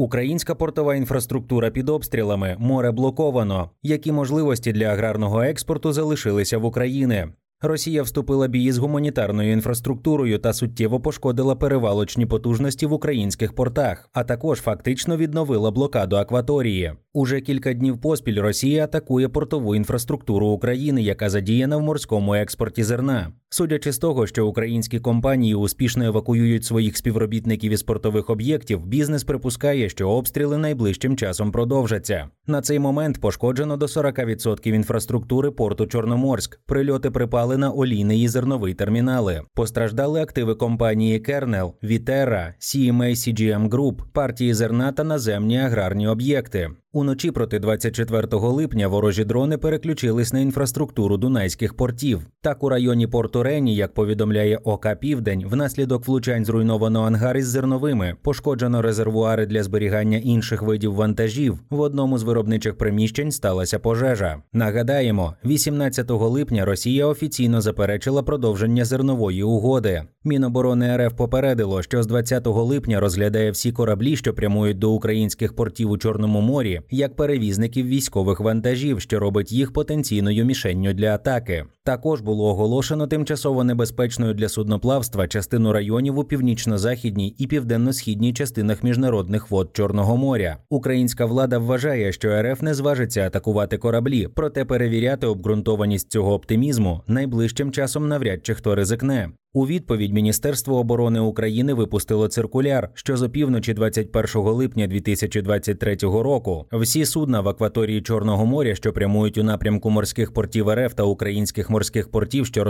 Українська портова інфраструктура під обстрілами, море блоковано. Які можливості для аграрного експорту залишилися в Україні? Росія вступила бій з гуманітарною інфраструктурою та суттєво пошкодила перевалочні потужності в українських портах, а також фактично відновила блокаду акваторії. Уже кілька днів поспіль Росія атакує портову інфраструктуру України, яка задіяна в морському експорті зерна. Судячи з того, що українські компанії успішно евакуюють своїх співробітників із портових об'єктів, бізнес припускає, що обстріли найближчим часом продовжаться. На цей момент пошкоджено до 40% інфраструктури порту Чорноморськ. Прильоти припали на олійний і зерновий термінали. Постраждали активи компанії Кернел, Вітера, CMA CGM Group, партії зерна та наземні аграрні об'єкти. Уночі проти 24 липня ворожі дрони переключились на інфраструктуру дунайських портів. Так у районі порту Рені, як повідомляє ОК Південь, внаслідок влучань зруйновано ангар із зерновими, пошкоджено резервуари для зберігання інших видів вантажів. В одному з виробничих приміщень сталася пожежа. Нагадаємо, 18 липня Росія офіційно заперечила продовження зернової угоди. Міноборони РФ попередило, що з 20 липня розглядає всі кораблі, що прямують до українських портів у Чорному морі як перевізників військових вантажів, що робить їх потенційною мішенню для атаки. Також було оголошено тимчасово небезпечною для судноплавства частину районів у північно-західній і південно-східній частинах міжнародних вод Чорного моря. Українська влада вважає, що РФ не зважиться атакувати кораблі, проте перевіряти обґрунтованість цього оптимізму найближчим часом навряд чи хто ризикне. У відповідь Міністерство оборони України випустило циркуляр, що з опівночі 21 липня 2023 року всі судна в акваторії Чорного моря, що прямують у напрямку морських портів РФ та українських морських портів, що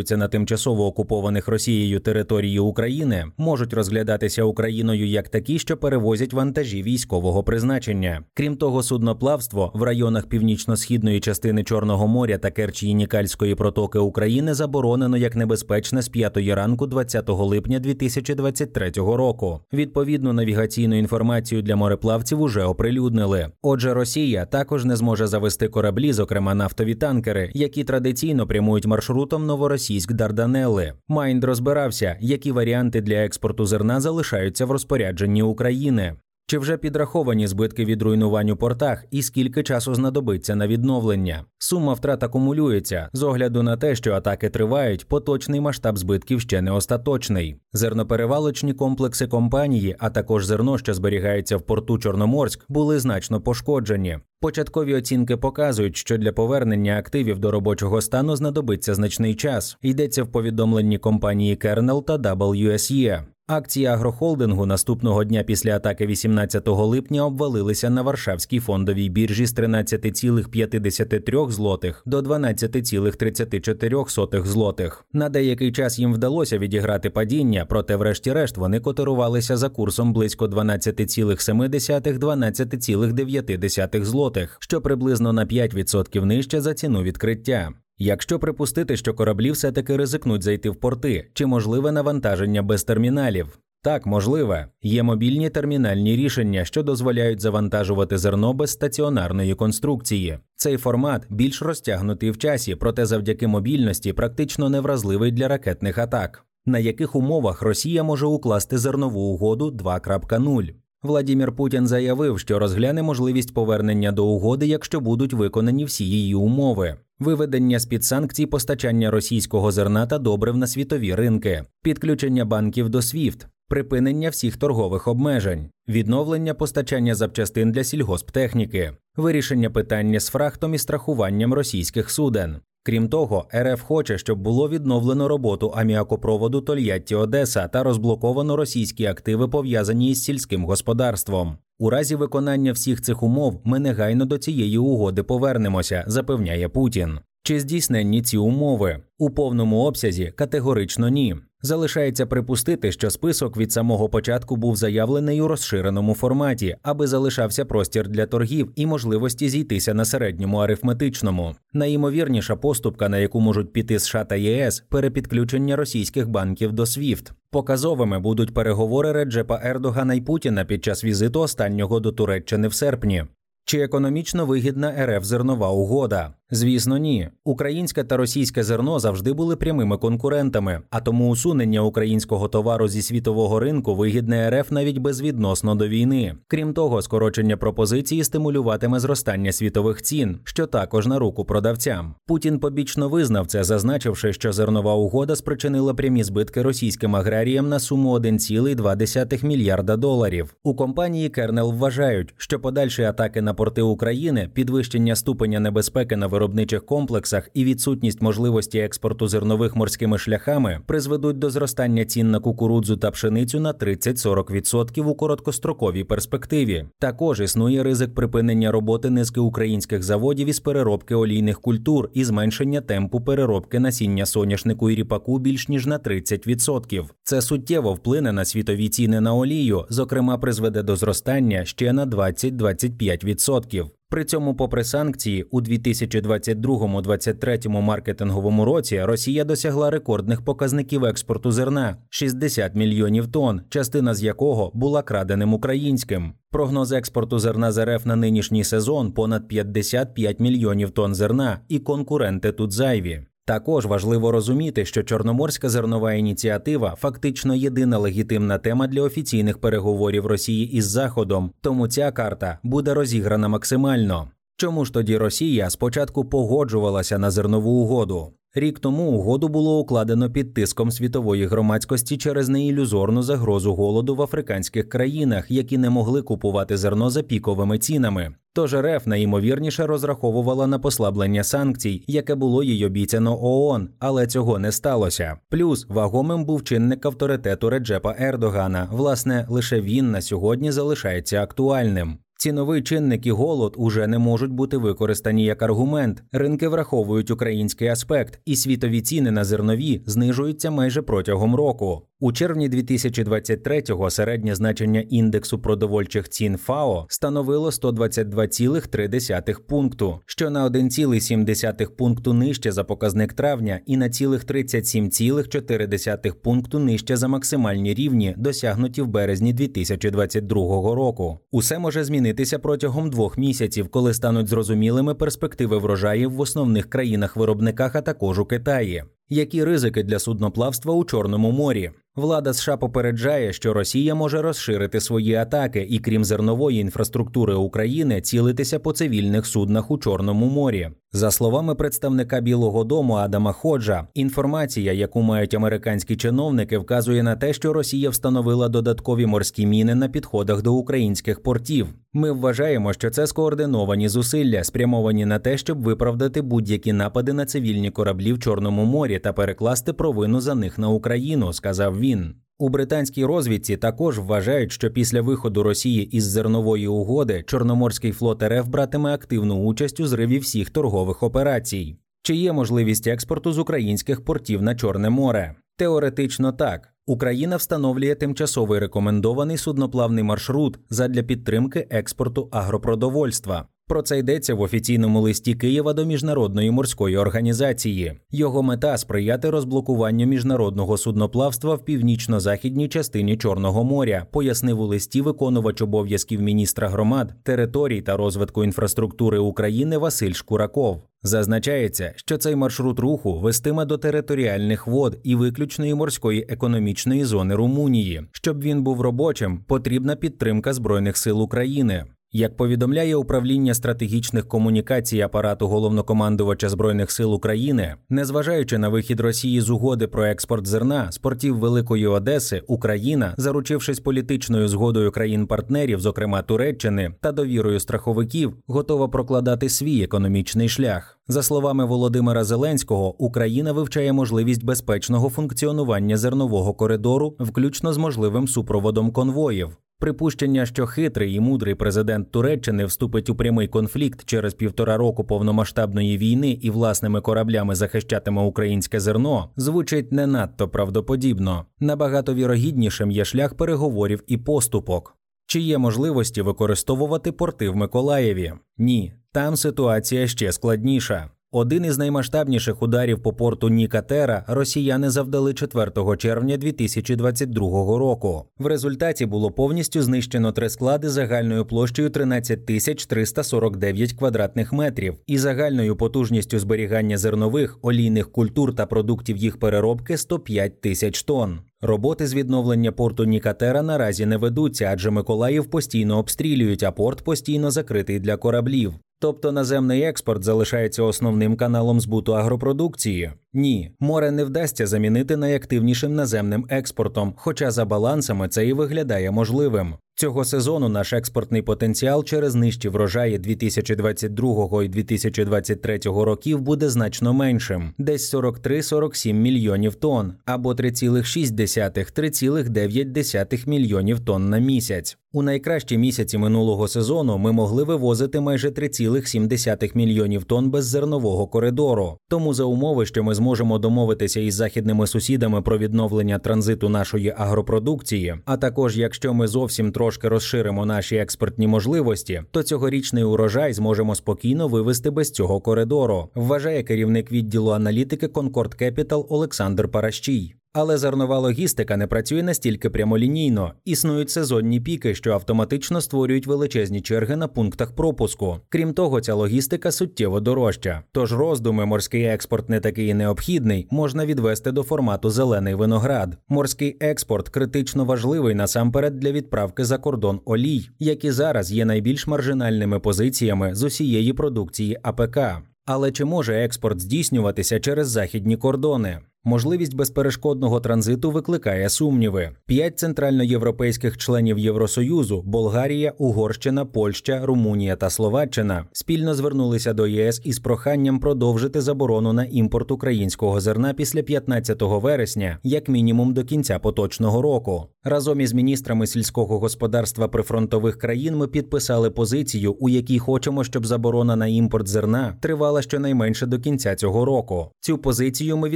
розташовуються на тимчасово окупованих Росією території України, можуть розглядатися Україною як такі, що перевозять вантажі військового призначення. Крім того, судноплавство в районах північно-східної частини Чорного моря та Керчі Нікальської протоки України заборонено як небезпечне з 5 ранку 20 липня 2023 року. Відповідну навігаційну інформацію для мореплавців уже оприлюднили. Отже, Росія також не зможе завести кораблі, зокрема нафтові танкери, які традиційно прямують маршрутом новоросійськ Дарданелли. Майнд розбирався, які варіанти для експорту зерна залишаються в розпорядженні України. Чи вже підраховані збитки від руйнувань у портах і скільки часу знадобиться на відновлення? Сума втрат акумулюється з огляду на те, що атаки тривають, поточний масштаб збитків ще не остаточний. Зерноперевалочні комплекси компанії, а також зерно, що зберігається в порту Чорноморськ, були значно пошкоджені. Початкові оцінки показують, що для повернення активів до робочого стану знадобиться значний час. Йдеться в повідомленні компанії Kernel та WSE. Акції агрохолдингу наступного дня після атаки 18 липня обвалилися на Варшавській фондовій біржі з 13,53 злотих до 12,34 злотих. На деякий час їм вдалося відіграти падіння, проте, врешті-решт, вони котирувалися за курсом близько 12,7-12,9 злотих, що приблизно на 5% нижче за ціну відкриття. Якщо припустити, що кораблі все-таки ризикнуть зайти в порти, чи можливе навантаження без терміналів? Так, можливе. Є мобільні термінальні рішення, що дозволяють завантажувати зерно без стаціонарної конструкції. Цей формат більш розтягнутий в часі, проте завдяки мобільності практично невразливий для ракетних атак. На яких умовах Росія може укласти зернову угоду 2.0? Владімір Путін заявив, що розгляне можливість повернення до угоди, якщо будуть виконані всі її умови. Виведення з під санкцій постачання російського зерна та добрив на світові ринки, підключення банків до SWIFT, припинення всіх торгових обмежень, відновлення постачання запчастин для сільгосптехніки, вирішення питання з фрахтом і страхуванням російських суден. Крім того, РФ хоче, щоб було відновлено роботу аміакопроводу Тольятті Одеса та розблоковано російські активи, пов'язані із сільським господарством. У разі виконання всіх цих умов ми негайно до цієї угоди повернемося, запевняє Путін. Чи здійсненні ці умови у повному обсязі? Категорично ні. Залишається припустити, що список від самого початку був заявлений у розширеному форматі, аби залишався простір для торгів і можливості зійтися на середньому арифметичному. Найімовірніша поступка, на яку можуть піти США та ЄС, перепідключення російських банків до SWIFT. Показовими будуть переговори Реджепа Ердогана і Путіна під час візиту останнього до Туреччини в серпні. Чи економічно вигідна РФ зернова угода? Звісно, ні. Українське та російське зерно завжди були прямими конкурентами, а тому усунення українського товару зі світового ринку вигідне РФ навіть безвідносно до війни. Крім того, скорочення пропозиції стимулюватиме зростання світових цін, що також на руку продавцям. Путін побічно визнав це, зазначивши, що зернова угода спричинила прямі збитки російським аграріям на суму 1,2 мільярда доларів. У компанії Кернел вважають, що подальші атаки на порти України, підвищення ступеня небезпеки на виробничих комплексах і відсутність можливості експорту зернових морськими шляхами призведуть до зростання цін на кукурудзу та пшеницю на 30-40% у короткостроковій перспективі. Також існує ризик припинення роботи низки українських заводів із переробки олійних культур і зменшення темпу переробки насіння соняшнику і ріпаку більш ніж на 30%. Це суттєво вплине на світові ціни на олію, зокрема призведе до зростання ще на 20-25%. При цьому, попри санкції, у 2022-2023 маркетинговому році Росія досягла рекордних показників експорту зерна 60 мільйонів тонн, частина з якого була краденим українським. Прогноз експорту зерна з РФ на нинішній сезон понад 55 мільйонів тонн зерна, і конкуренти тут зайві. Також важливо розуміти, що Чорноморська зернова ініціатива фактично єдина легітимна тема для офіційних переговорів Росії із Заходом, тому ця карта буде розіграна максимально. Чому ж тоді Росія спочатку погоджувалася на зернову угоду? Рік тому угоду було укладено під тиском світової громадськості через неілюзорну загрозу голоду в африканських країнах, які не могли купувати зерно за піковими цінами. Тож РФ найімовірніше розраховувала на послаблення санкцій, яке було їй обіцяно ООН, але цього не сталося. Плюс вагомим був чинник авторитету Реджепа Ердогана. Власне, лише він на сьогодні залишається актуальним. Ціновий чинник і голод уже не можуть бути використані як аргумент. Ринки враховують український аспект, і світові ціни на зернові знижуються майже протягом року. У червні 2023-го середнє значення індексу продовольчих цін ФАО становило 122,3 пункту, що на 1,7 пункту нижче за показник травня і на цілих 37,4 пункту нижче за максимальні рівні, досягнуті в березні 2022 року. Усе може змінитися протягом двох місяців, коли стануть зрозумілими перспективи врожаїв в основних країнах-виробниках, а також у Китаї. Які ризики для судноплавства у Чорному морі? Влада США попереджає, що Росія може розширити свої атаки і, крім зернової інфраструктури України, цілитися по цивільних суднах у Чорному морі. За словами представника Білого Дому Адама Ходжа, інформація, яку мають американські чиновники, вказує на те, що Росія встановила додаткові морські міни на підходах до українських портів. Ми вважаємо, що це скоординовані зусилля, спрямовані на те, щоб виправдати будь-які напади на цивільні кораблі в Чорному морі та перекласти провину за них на Україну, сказав він. У британській розвідці також вважають, що після виходу Росії із зернової угоди Чорноморський флот РФ братиме активну участь у зриві всіх торгових операцій. Чи є можливість експорту з українських портів на Чорне море? Теоретично так. Україна встановлює тимчасовий рекомендований судноплавний маршрут задля підтримки експорту агропродовольства. Про це йдеться в офіційному листі Києва до міжнародної морської організації. Його мета сприяти розблокуванню міжнародного судноплавства в північно-західній частині Чорного моря, пояснив у листі виконувач обов'язків міністра громад, територій та розвитку інфраструктури України Василь Шкураков. Зазначається, що цей маршрут руху вестиме до територіальних вод і виключної морської економічної зони Румунії. Щоб він був робочим, потрібна підтримка збройних сил України. Як повідомляє управління стратегічних комунікацій апарату головнокомандувача збройних сил України, незважаючи на вихід Росії з угоди про експорт зерна спортів Великої Одеси, Україна, заручившись політичною згодою країн-партнерів, зокрема Туреччини, та довірою страховиків, готова прокладати свій економічний шлях. За словами Володимира Зеленського, Україна вивчає можливість безпечного функціонування зернового коридору, включно з можливим супроводом конвоїв. Припущення, що хитрий і мудрий президент Туреччини вступить у прямий конфлікт через півтора року повномасштабної війни і власними кораблями захищатиме українське зерно, звучить не надто правдоподібно. Набагато вірогіднішим є шлях переговорів і поступок. Чи є можливості використовувати порти в Миколаєві? Ні, там ситуація ще складніша. Один із наймасштабніших ударів по порту Нікатера росіяни завдали 4 червня 2022 року. В результаті було повністю знищено три склади загальною площею 13 тисяч 349 квадратних метрів і загальною потужністю зберігання зернових, олійних культур та продуктів їх переробки 105 тисяч тонн. Роботи з відновлення порту Нікатера наразі не ведуться, адже Миколаїв постійно обстрілюють, а порт постійно закритий для кораблів. Тобто наземний експорт залишається основним каналом збуту агропродукції. Ні, море не вдасться замінити найактивнішим наземним експортом, хоча за балансами це і виглядає можливим. Цього сезону наш експортний потенціал через нижчі врожаї 2022 і 2023 років буде значно меншим, десь 43-47 мільйонів тонн, або 3,6-3,9 мільйонів тонн на місяць. У найкращі місяці минулого сезону ми могли вивозити майже 3,7 мільйонів тонн без зернового коридору. Тому за умови, що ми зможемо домовитися із західними сусідами про відновлення транзиту нашої агропродукції, а також якщо ми зовсім трошки розширимо наші експортні можливості, то цьогорічний урожай зможемо спокійно вивести без цього коридору. Вважає керівник відділу аналітики Concord Capital Олександр Паращій. Але зернова логістика не працює настільки прямолінійно. Існують сезонні піки, що автоматично створюють величезні черги на пунктах пропуску. Крім того, ця логістика суттєво дорожча. Тож роздуми морський експорт не такий необхідний, можна відвести до формату зелений виноград. Морський експорт критично важливий насамперед для відправки за кордон олій, які зараз є найбільш маржинальними позиціями з усієї продукції АПК. Але чи може експорт здійснюватися через західні кордони? Можливість безперешкодного транзиту викликає сумніви. П'ять центральноєвропейських членів Євросоюзу Болгарія, Угорщина, Польща, Румунія та Словаччина спільно звернулися до ЄС із проханням продовжити заборону на імпорт українського зерна після 15 вересня, як мінімум до кінця поточного року. Разом із міністрами сільського господарства прифронтових країн ми підписали позицію, у якій хочемо, щоб заборона на імпорт зерна тривала щонайменше до кінця цього року. Цю позицію ми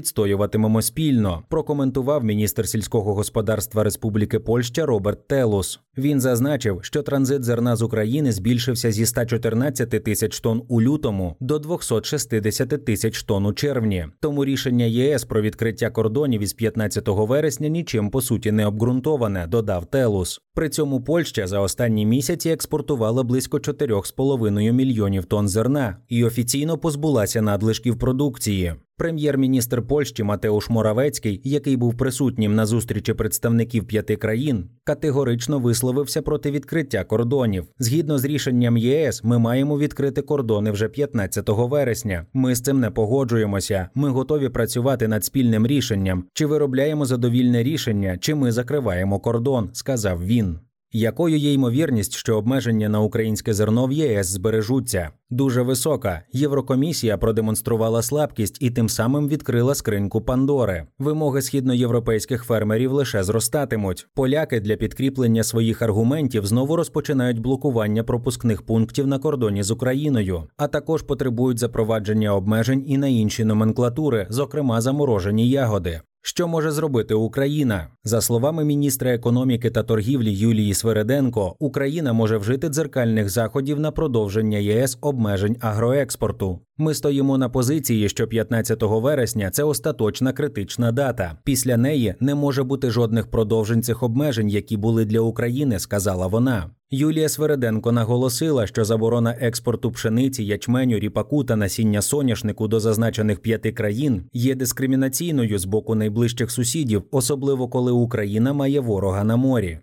відстоюватимемо спільно. Прокоментував міністр сільського господарства Республіки Польща Роберт Телус. Він зазначив, що транзит зерна з України збільшився зі 114 тисяч тонн у лютому до 260 тисяч тонн у червні. Тому рішення ЄС про відкриття кордонів із 15 вересня нічим по суті не обґрунтоване, додав Телус. При цьому Польща за останні місяці експортувала близько 4,5 мільйонів тонн зерна і офіційно позбулася надлишків продукції. Прем'єр-міністр Польщі Матеуш Моравецький, який був присутнім на зустрічі представників п'яти країн, категорично висловився проти відкриття кордонів. Згідно з рішенням ЄС, ми маємо відкрити кордони вже 15 вересня. Ми з цим не погоджуємося. Ми готові працювати над спільним рішенням, чи виробляємо задовільне рішення, чи ми закриваємо кордон, сказав він. Якою є ймовірність, що обмеження на українське зерно в ЄС збережуться? Дуже висока. Єврокомісія продемонструвала слабкість і тим самим відкрила скриньку Пандори. Вимоги східноєвропейських фермерів лише зростатимуть. Поляки для підкріплення своїх аргументів знову розпочинають блокування пропускних пунктів на кордоні з Україною, а також потребують запровадження обмежень і на інші номенклатури, зокрема заморожені ягоди. Що може зробити Україна? За словами міністра економіки та торгівлі Юлії Свереденко, Україна може вжити дзеркальних заходів на продовження ЄС обмежень агроекспорту. Ми стоїмо на позиції, що 15 вересня це остаточна критична дата. Після неї не може бути жодних продовжень цих обмежень, які були для України, сказала вона. Юлія Свереденко наголосила, що заборона експорту пшениці, ячменю, ріпаку та насіння соняшнику до зазначених п'яти країн є дискримінаційною з боку найближчих сусідів, особливо коли Україна має ворога на морі.